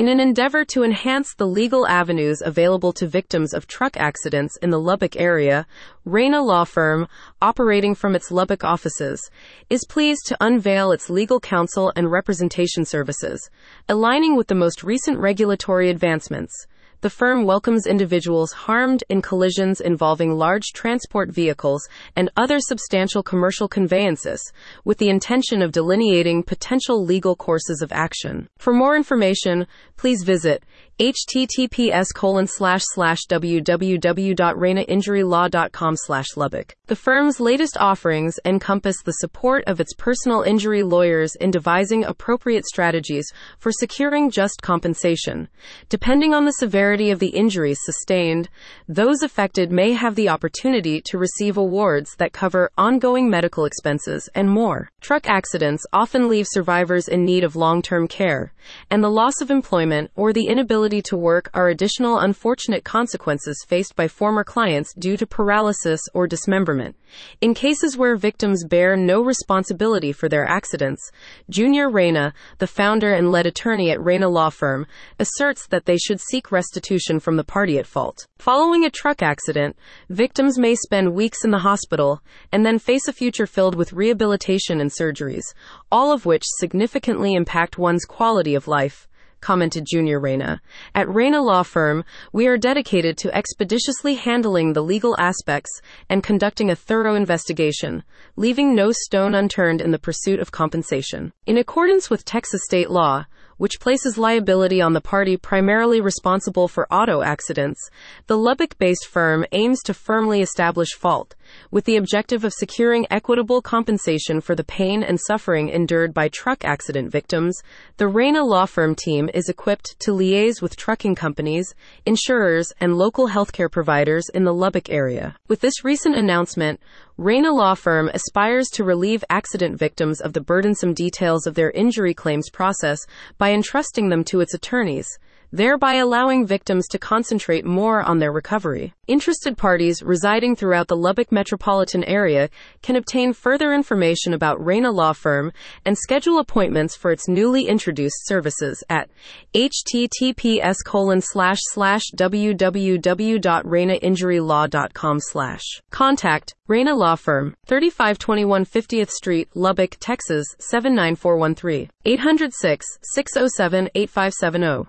In an endeavor to enhance the legal avenues available to victims of truck accidents in the Lubbock area, Reyna Law Firm, operating from its Lubbock offices, is pleased to unveil its legal counsel and representation services, aligning with the most recent regulatory advancements the firm welcomes individuals harmed in collisions involving large transport vehicles and other substantial commercial conveyances, with the intention of delineating potential legal courses of action. For more information, please visit https colon slash slash www.reynainjurylaw.com slash Lubbock. The firm's latest offerings encompass the support of its personal injury lawyers in devising appropriate strategies for securing just compensation. Depending on the severity of the injuries sustained, those affected may have the opportunity to receive awards that cover ongoing medical expenses and more. Truck accidents often leave survivors in need of long-term care, and the loss of employment or the inability to work are additional unfortunate consequences faced by former clients due to paralysis or dismemberment. In cases where victims bear no responsibility for their accidents, Junior Reyna, the founder and lead attorney at Reyna Law Firm, asserts that they should seek restitution from the party at fault. Following a truck accident, victims may spend weeks in the hospital and then face a future filled with rehabilitation and surgeries, all of which significantly impact one's quality of life commented Junior Reyna. At Reyna Law Firm, we are dedicated to expeditiously handling the legal aspects and conducting a thorough investigation, leaving no stone unturned in the pursuit of compensation. In accordance with Texas state law, which places liability on the party primarily responsible for auto accidents, the Lubbock based firm aims to firmly establish fault, with the objective of securing equitable compensation for the pain and suffering endured by truck accident victims. The Reyna Law Firm team is equipped to liaise with trucking companies, insurers, and local healthcare providers in the Lubbock area. With this recent announcement, Reyna Law Firm aspires to relieve accident victims of the burdensome details of their injury claims process by entrusting them to its attorneys thereby allowing victims to concentrate more on their recovery. Interested parties residing throughout the Lubbock metropolitan area can obtain further information about Reyna Law Firm and schedule appointments for its newly introduced services at https colon slash slash www.reynainjurylaw.com slash. Contact Reyna Law Firm, 3521 50th Street, Lubbock, Texas 79413, 806 607 8570.